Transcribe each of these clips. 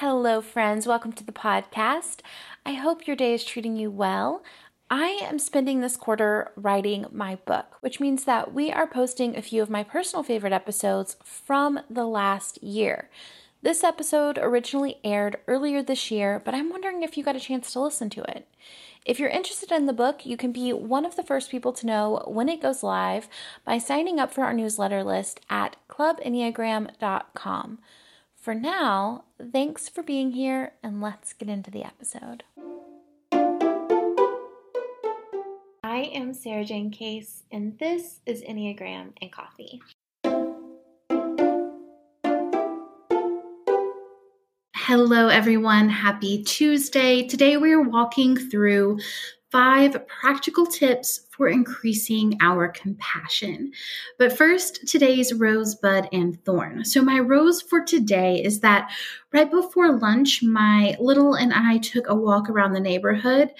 Hello, friends. Welcome to the podcast. I hope your day is treating you well. I am spending this quarter writing my book, which means that we are posting a few of my personal favorite episodes from the last year. This episode originally aired earlier this year, but I'm wondering if you got a chance to listen to it. If you're interested in the book, you can be one of the first people to know when it goes live by signing up for our newsletter list at clubenneagram.com. For now, thanks for being here, and let's get into the episode. I am Sarah Jane Case, and this is Enneagram and Coffee. Hello, everyone. Happy Tuesday. Today, we are walking through five practical tips for increasing our compassion. But first, today's rosebud and thorn. So, my rose for today is that right before lunch, my little and I took a walk around the neighborhood.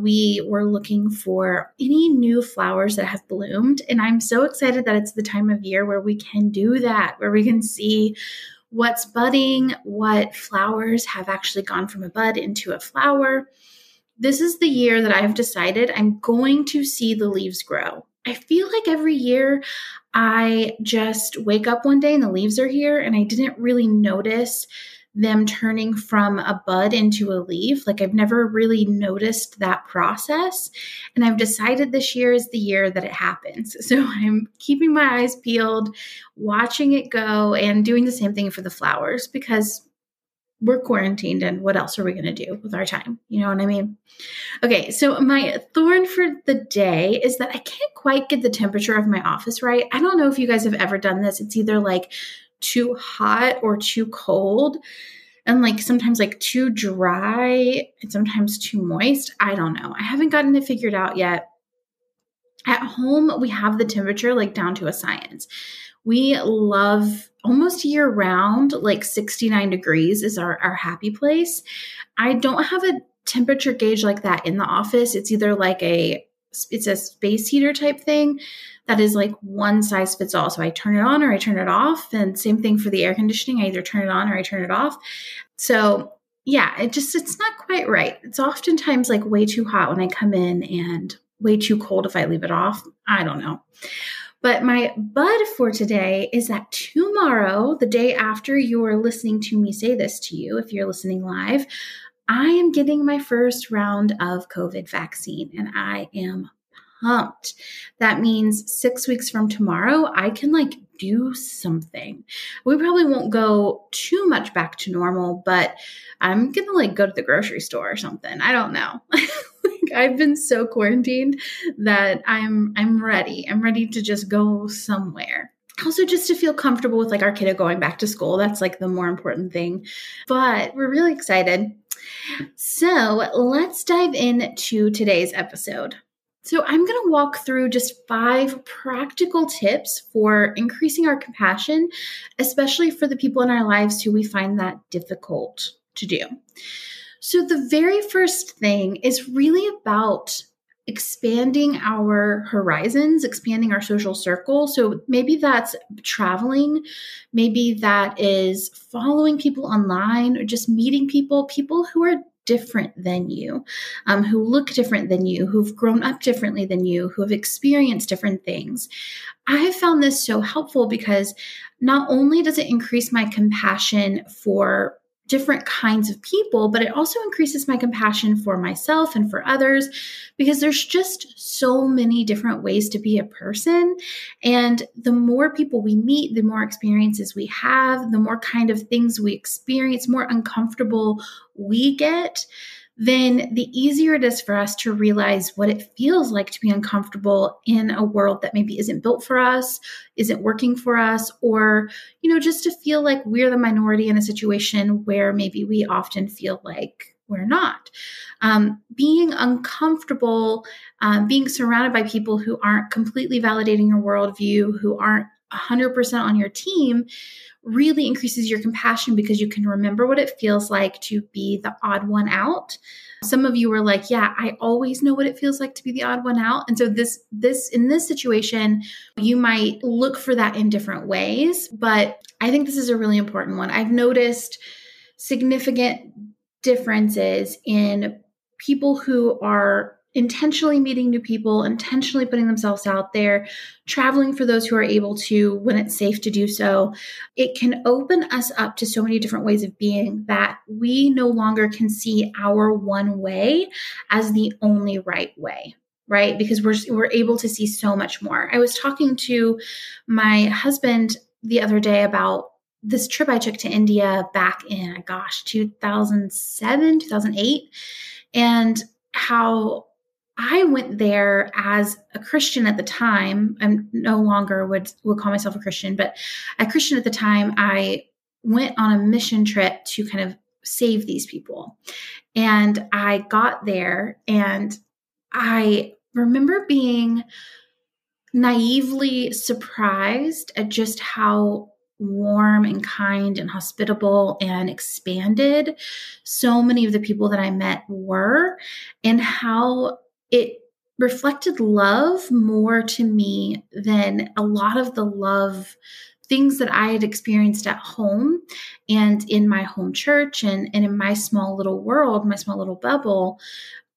We were looking for any new flowers that have bloomed. And I'm so excited that it's the time of year where we can do that, where we can see what's budding, what flowers have actually gone from a bud into a flower this is the year that I've decided I'm going to see the leaves grow. I feel like every year I just wake up one day and the leaves are here, and I didn't really notice them turning from a bud into a leaf. Like I've never really noticed that process. And I've decided this year is the year that it happens. So I'm keeping my eyes peeled, watching it go, and doing the same thing for the flowers because we're quarantined and what else are we going to do with our time? You know what I mean? Okay, so my thorn for the day is that I can't quite get the temperature of my office right. I don't know if you guys have ever done this. It's either like too hot or too cold and like sometimes like too dry and sometimes too moist. I don't know. I haven't gotten it figured out yet. At home, we have the temperature like down to a science. We love almost year round, like 69 degrees is our, our happy place. I don't have a temperature gauge like that in the office. It's either like a it's a space heater type thing that is like one size fits all. So I turn it on or I turn it off. And same thing for the air conditioning. I either turn it on or I turn it off. So yeah, it just it's not quite right. It's oftentimes like way too hot when I come in and way too cold if I leave it off. I don't know. But my bud for today is that tomorrow, the day after you're listening to me say this to you, if you're listening live, I am getting my first round of COVID vaccine and I am pumped. That means six weeks from tomorrow, I can like do something. We probably won't go too much back to normal, but I'm gonna like go to the grocery store or something. I don't know. I've been so quarantined that I'm I'm ready. I'm ready to just go somewhere. Also just to feel comfortable with like our kiddo going back to school. That's like the more important thing. But we're really excited. So let's dive into today's episode. So, I'm going to walk through just five practical tips for increasing our compassion, especially for the people in our lives who we find that difficult to do. So, the very first thing is really about expanding our horizons, expanding our social circle. So maybe that's traveling, maybe that is following people online or just meeting people, people who are different than you, um, who look different than you, who've grown up differently than you, who have experienced different things. I have found this so helpful because not only does it increase my compassion for different kinds of people, but it also increases my compassion for myself and for others because there's just so many different ways to be a person. And the more people we meet, the more experiences we have, the more kind of things we experience, more uncomfortable we get then the easier it is for us to realize what it feels like to be uncomfortable in a world that maybe isn't built for us, isn't working for us, or, you know, just to feel like we're the minority in a situation where maybe we often feel like we're not. Um, being uncomfortable, um, being surrounded by people who aren't completely validating your worldview, who aren't 100% on your team really increases your compassion because you can remember what it feels like to be the odd one out. Some of you were like, "Yeah, I always know what it feels like to be the odd one out." And so this this in this situation, you might look for that in different ways, but I think this is a really important one. I've noticed significant differences in people who are intentionally meeting new people, intentionally putting themselves out there, traveling for those who are able to when it's safe to do so, it can open us up to so many different ways of being that we no longer can see our one way as the only right way right because we're we're able to see so much more. I was talking to my husband the other day about this trip I took to India back in gosh 2007 2008 and how I went there as a Christian at the time. I'm no longer would would call myself a Christian, but a Christian at the time. I went on a mission trip to kind of save these people, and I got there, and I remember being naively surprised at just how warm and kind and hospitable and expanded so many of the people that I met were, and how it reflected love more to me than a lot of the love things that I had experienced at home and in my home church and, and in my small little world, my small little bubble.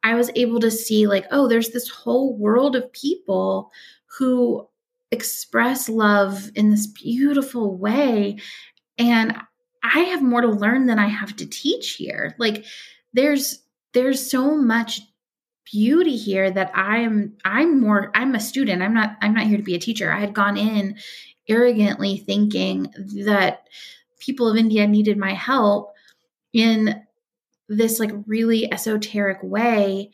I was able to see, like, oh, there's this whole world of people who express love in this beautiful way. And I have more to learn than I have to teach here. Like, there's there's so much beauty here that I'm I'm more I'm a student. I'm not I'm not here to be a teacher. I had gone in arrogantly thinking that people of India needed my help in this like really esoteric way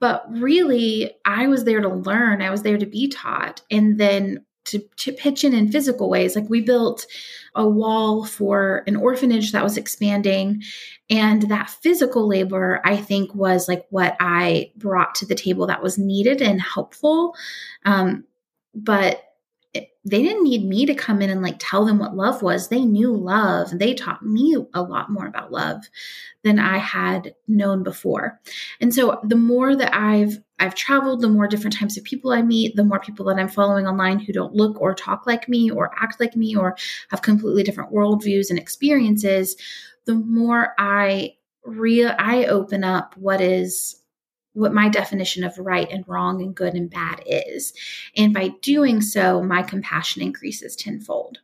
but really I was there to learn. I was there to be taught and then to, to pitch in in physical ways. Like we built a wall for an orphanage that was expanding. And that physical labor, I think, was like what I brought to the table that was needed and helpful. Um, but they didn't need me to come in and like tell them what love was. They knew love. They taught me a lot more about love than I had known before. And so the more that I've I've traveled, the more different types of people I meet, the more people that I'm following online who don't look or talk like me or act like me or have completely different worldviews and experiences, the more I real I open up what is what my definition of right and wrong and good and bad is. And by doing so, my compassion increases tenfold.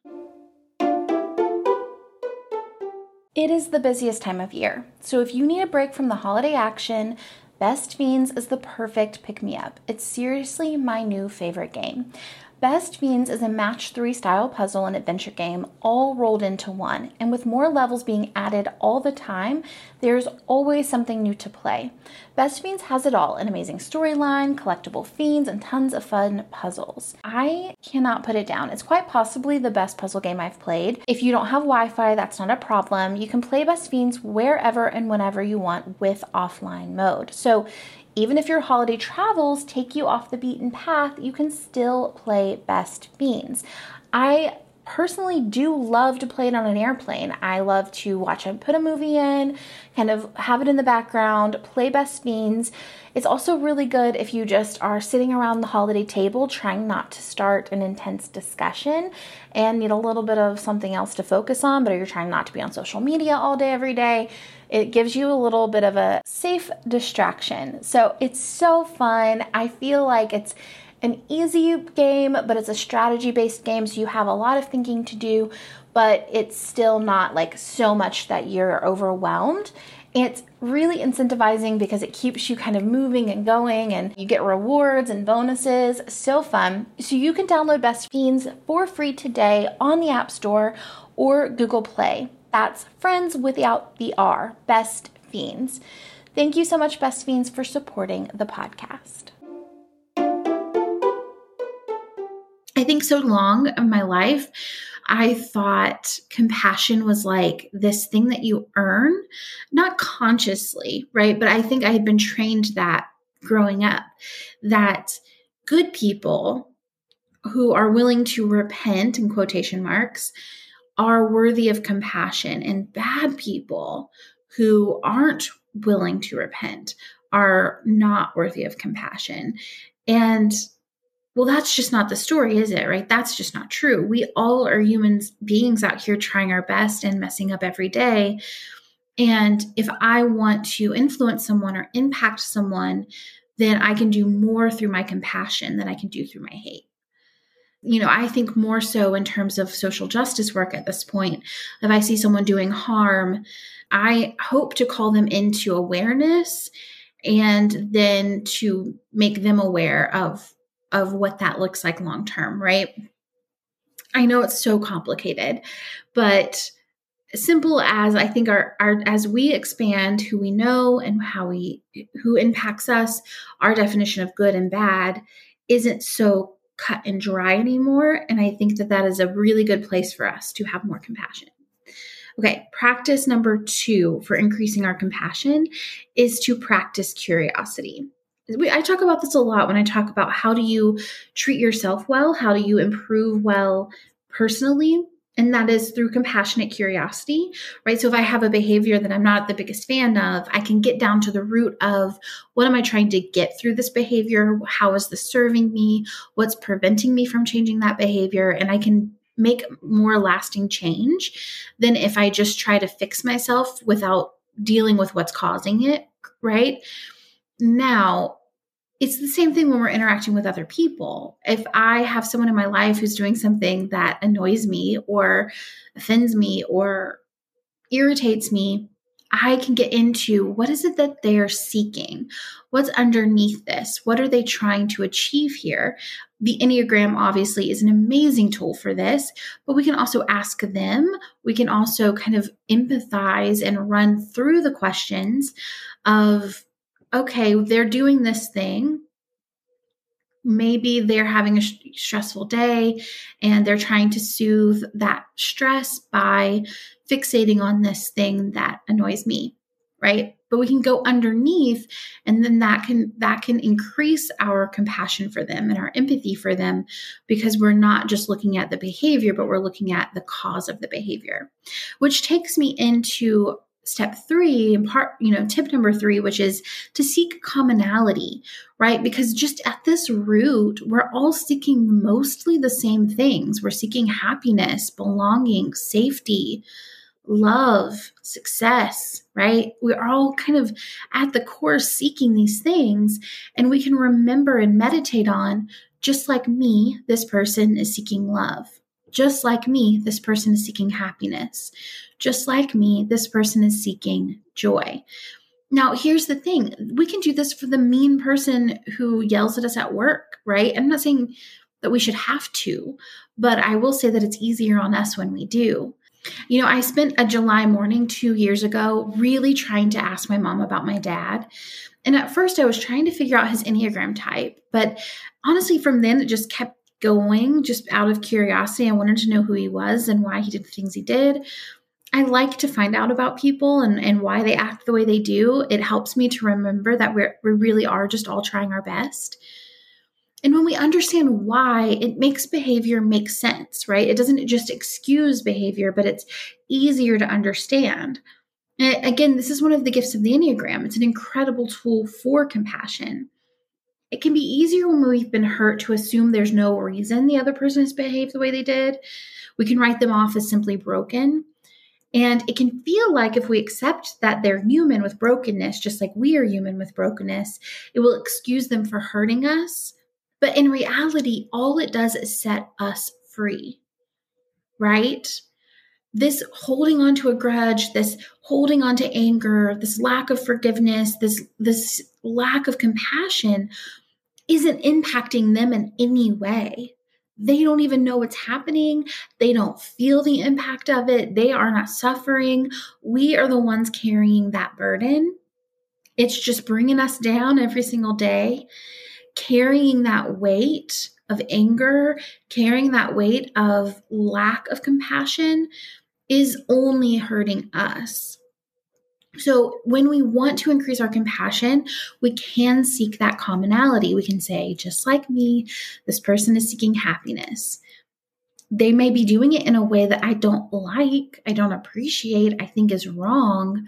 It is the busiest time of year, so if you need a break from the holiday action, Best Fiends is the perfect pick me up. It's seriously my new favorite game. Best Fiends is a match 3 style puzzle and adventure game all rolled into one, and with more levels being added all the time, there's always something new to play. Best Fiends has it all an amazing storyline, collectible fiends, and tons of fun puzzles. I cannot put it down. It's quite possibly the best puzzle game I've played. If you don't have Wi Fi, that's not a problem. You can play Best Fiends wherever and whenever you want with offline mode. So even if your holiday travels take you off the beaten path, you can still play Best Fiends. I personally do love to play it on an airplane. I love to watch and put a movie in, kind of have it in the background, play Best Fiends. It's also really good if you just are sitting around the holiday table trying not to start an intense discussion and need a little bit of something else to focus on, but you're trying not to be on social media all day, every day. It gives you a little bit of a safe distraction. So it's so fun. I feel like it's an easy game, but it's a strategy based game, so you have a lot of thinking to do. but it's still not like so much that you're overwhelmed. It's really incentivizing because it keeps you kind of moving and going, and you get rewards and bonuses. So fun. So, you can download Best Fiends for free today on the App Store or Google Play. That's friends without the R, Best Fiends. Thank you so much, Best Fiends, for supporting the podcast. I think so long of my life, I thought compassion was like this thing that you earn, not consciously, right? But I think I had been trained that growing up that good people who are willing to repent in quotation marks are worthy of compassion and bad people who aren't willing to repent are not worthy of compassion and well, that's just not the story, is it? Right? That's just not true. We all are human beings out here trying our best and messing up every day. And if I want to influence someone or impact someone, then I can do more through my compassion than I can do through my hate. You know, I think more so in terms of social justice work at this point. If I see someone doing harm, I hope to call them into awareness and then to make them aware of of what that looks like long term, right? I know it's so complicated, but simple as I think our, our as we expand who we know and how we who impacts us, our definition of good and bad isn't so cut and dry anymore. And I think that that is a really good place for us to have more compassion. Okay, practice number two for increasing our compassion is to practice curiosity we, I talk about this a lot when I talk about how do you treat yourself well, how do you improve well personally, and that is through compassionate curiosity, right? So if I have a behavior that I'm not the biggest fan of, I can get down to the root of what am I trying to get through this behavior? How is this serving me? What's preventing me from changing that behavior? And I can make more lasting change than if I just try to fix myself without dealing with what's causing it, right? Now, it's the same thing when we're interacting with other people. If I have someone in my life who's doing something that annoys me or offends me or irritates me, I can get into what is it that they're seeking? What's underneath this? What are they trying to achieve here? The Enneagram obviously is an amazing tool for this, but we can also ask them. We can also kind of empathize and run through the questions of okay, they're doing this thing. Maybe they're having a stressful day and they're trying to soothe that stress by fixating on this thing that annoys me, right? But we can go underneath and then that can that can increase our compassion for them and our empathy for them because we're not just looking at the behavior but we're looking at the cause of the behavior. Which takes me into step three and part you know tip number three which is to seek commonality right? Because just at this root we're all seeking mostly the same things. We're seeking happiness belonging safety love success right? We're all kind of at the core seeking these things and we can remember and meditate on just like me this person is seeking love just like me this person is seeking happiness just like me, this person is seeking joy. Now, here's the thing we can do this for the mean person who yells at us at work, right? I'm not saying that we should have to, but I will say that it's easier on us when we do. You know, I spent a July morning two years ago really trying to ask my mom about my dad. And at first, I was trying to figure out his Enneagram type. But honestly, from then, it just kept going just out of curiosity. I wanted to know who he was and why he did the things he did. I like to find out about people and, and why they act the way they do. It helps me to remember that we're, we really are just all trying our best. And when we understand why, it makes behavior make sense, right? It doesn't just excuse behavior, but it's easier to understand. And again, this is one of the gifts of the Enneagram. It's an incredible tool for compassion. It can be easier when we've been hurt to assume there's no reason the other person has behaved the way they did. We can write them off as simply broken. And it can feel like if we accept that they're human with brokenness, just like we are human with brokenness, it will excuse them for hurting us. But in reality, all it does is set us free, right? this holding on to a grudge, this holding on to anger, this lack of forgiveness, this this lack of compassion isn't impacting them in any way. They don't even know what's happening. They don't feel the impact of it. They are not suffering. We are the ones carrying that burden. It's just bringing us down every single day, carrying that weight of anger, carrying that weight of lack of compassion is only hurting us. So, when we want to increase our compassion, we can seek that commonality. We can say, just like me, this person is seeking happiness. They may be doing it in a way that I don't like, I don't appreciate, I think is wrong,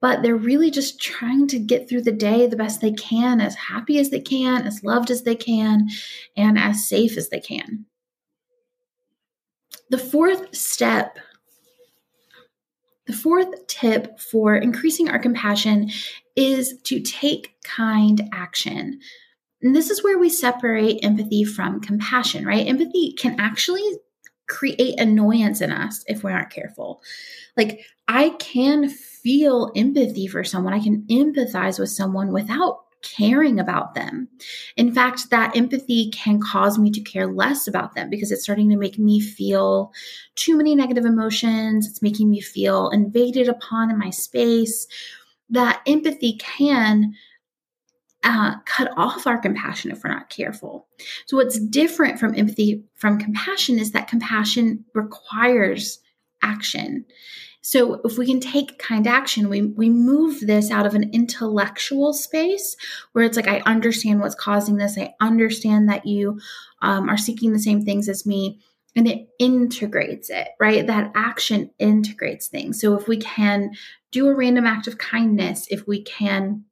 but they're really just trying to get through the day the best they can, as happy as they can, as loved as they can, and as safe as they can. The fourth step the fourth tip for increasing our compassion is to take kind action. And this is where we separate empathy from compassion, right? Empathy can actually create annoyance in us if we aren't careful. Like, I can feel empathy for someone, I can empathize with someone without caring about them. In fact, that empathy can cause me to care less about them because it's starting to make me feel too many negative emotions. It's making me feel invaded upon in my space. That empathy can uh, cut off our compassion if we're not careful. So, what's different from empathy from compassion is that compassion requires action. So if we can take kind action, we, we move this out of an intellectual space where it's like, I understand what's causing this. I understand that you um, are seeking the same things as me. And it integrates it, right? That action integrates things. So if we can do a random act of kindness, if we can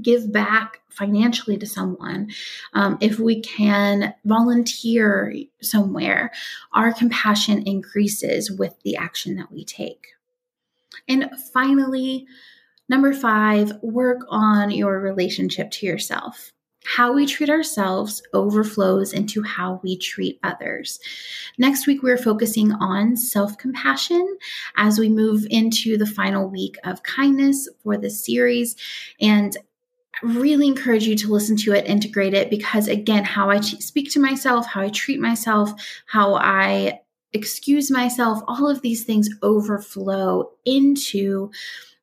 give back financially to someone, um, if we can volunteer somewhere, our compassion increases with the action that we take. And finally, number five, work on your relationship to yourself. How we treat ourselves overflows into how we treat others. Next week, we're focusing on self compassion as we move into the final week of kindness for the series. And really encourage you to listen to it, integrate it, because again, how I speak to myself, how I treat myself, how I excuse myself, all of these things overflow into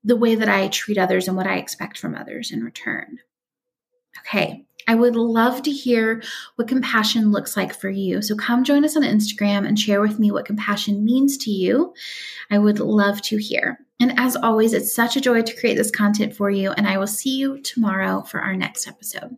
the way that I treat others and what I expect from others in return. Okay, I would love to hear what compassion looks like for you. So come join us on Instagram and share with me what compassion means to you. I would love to hear. And as always, it's such a joy to create this content for you, and I will see you tomorrow for our next episode.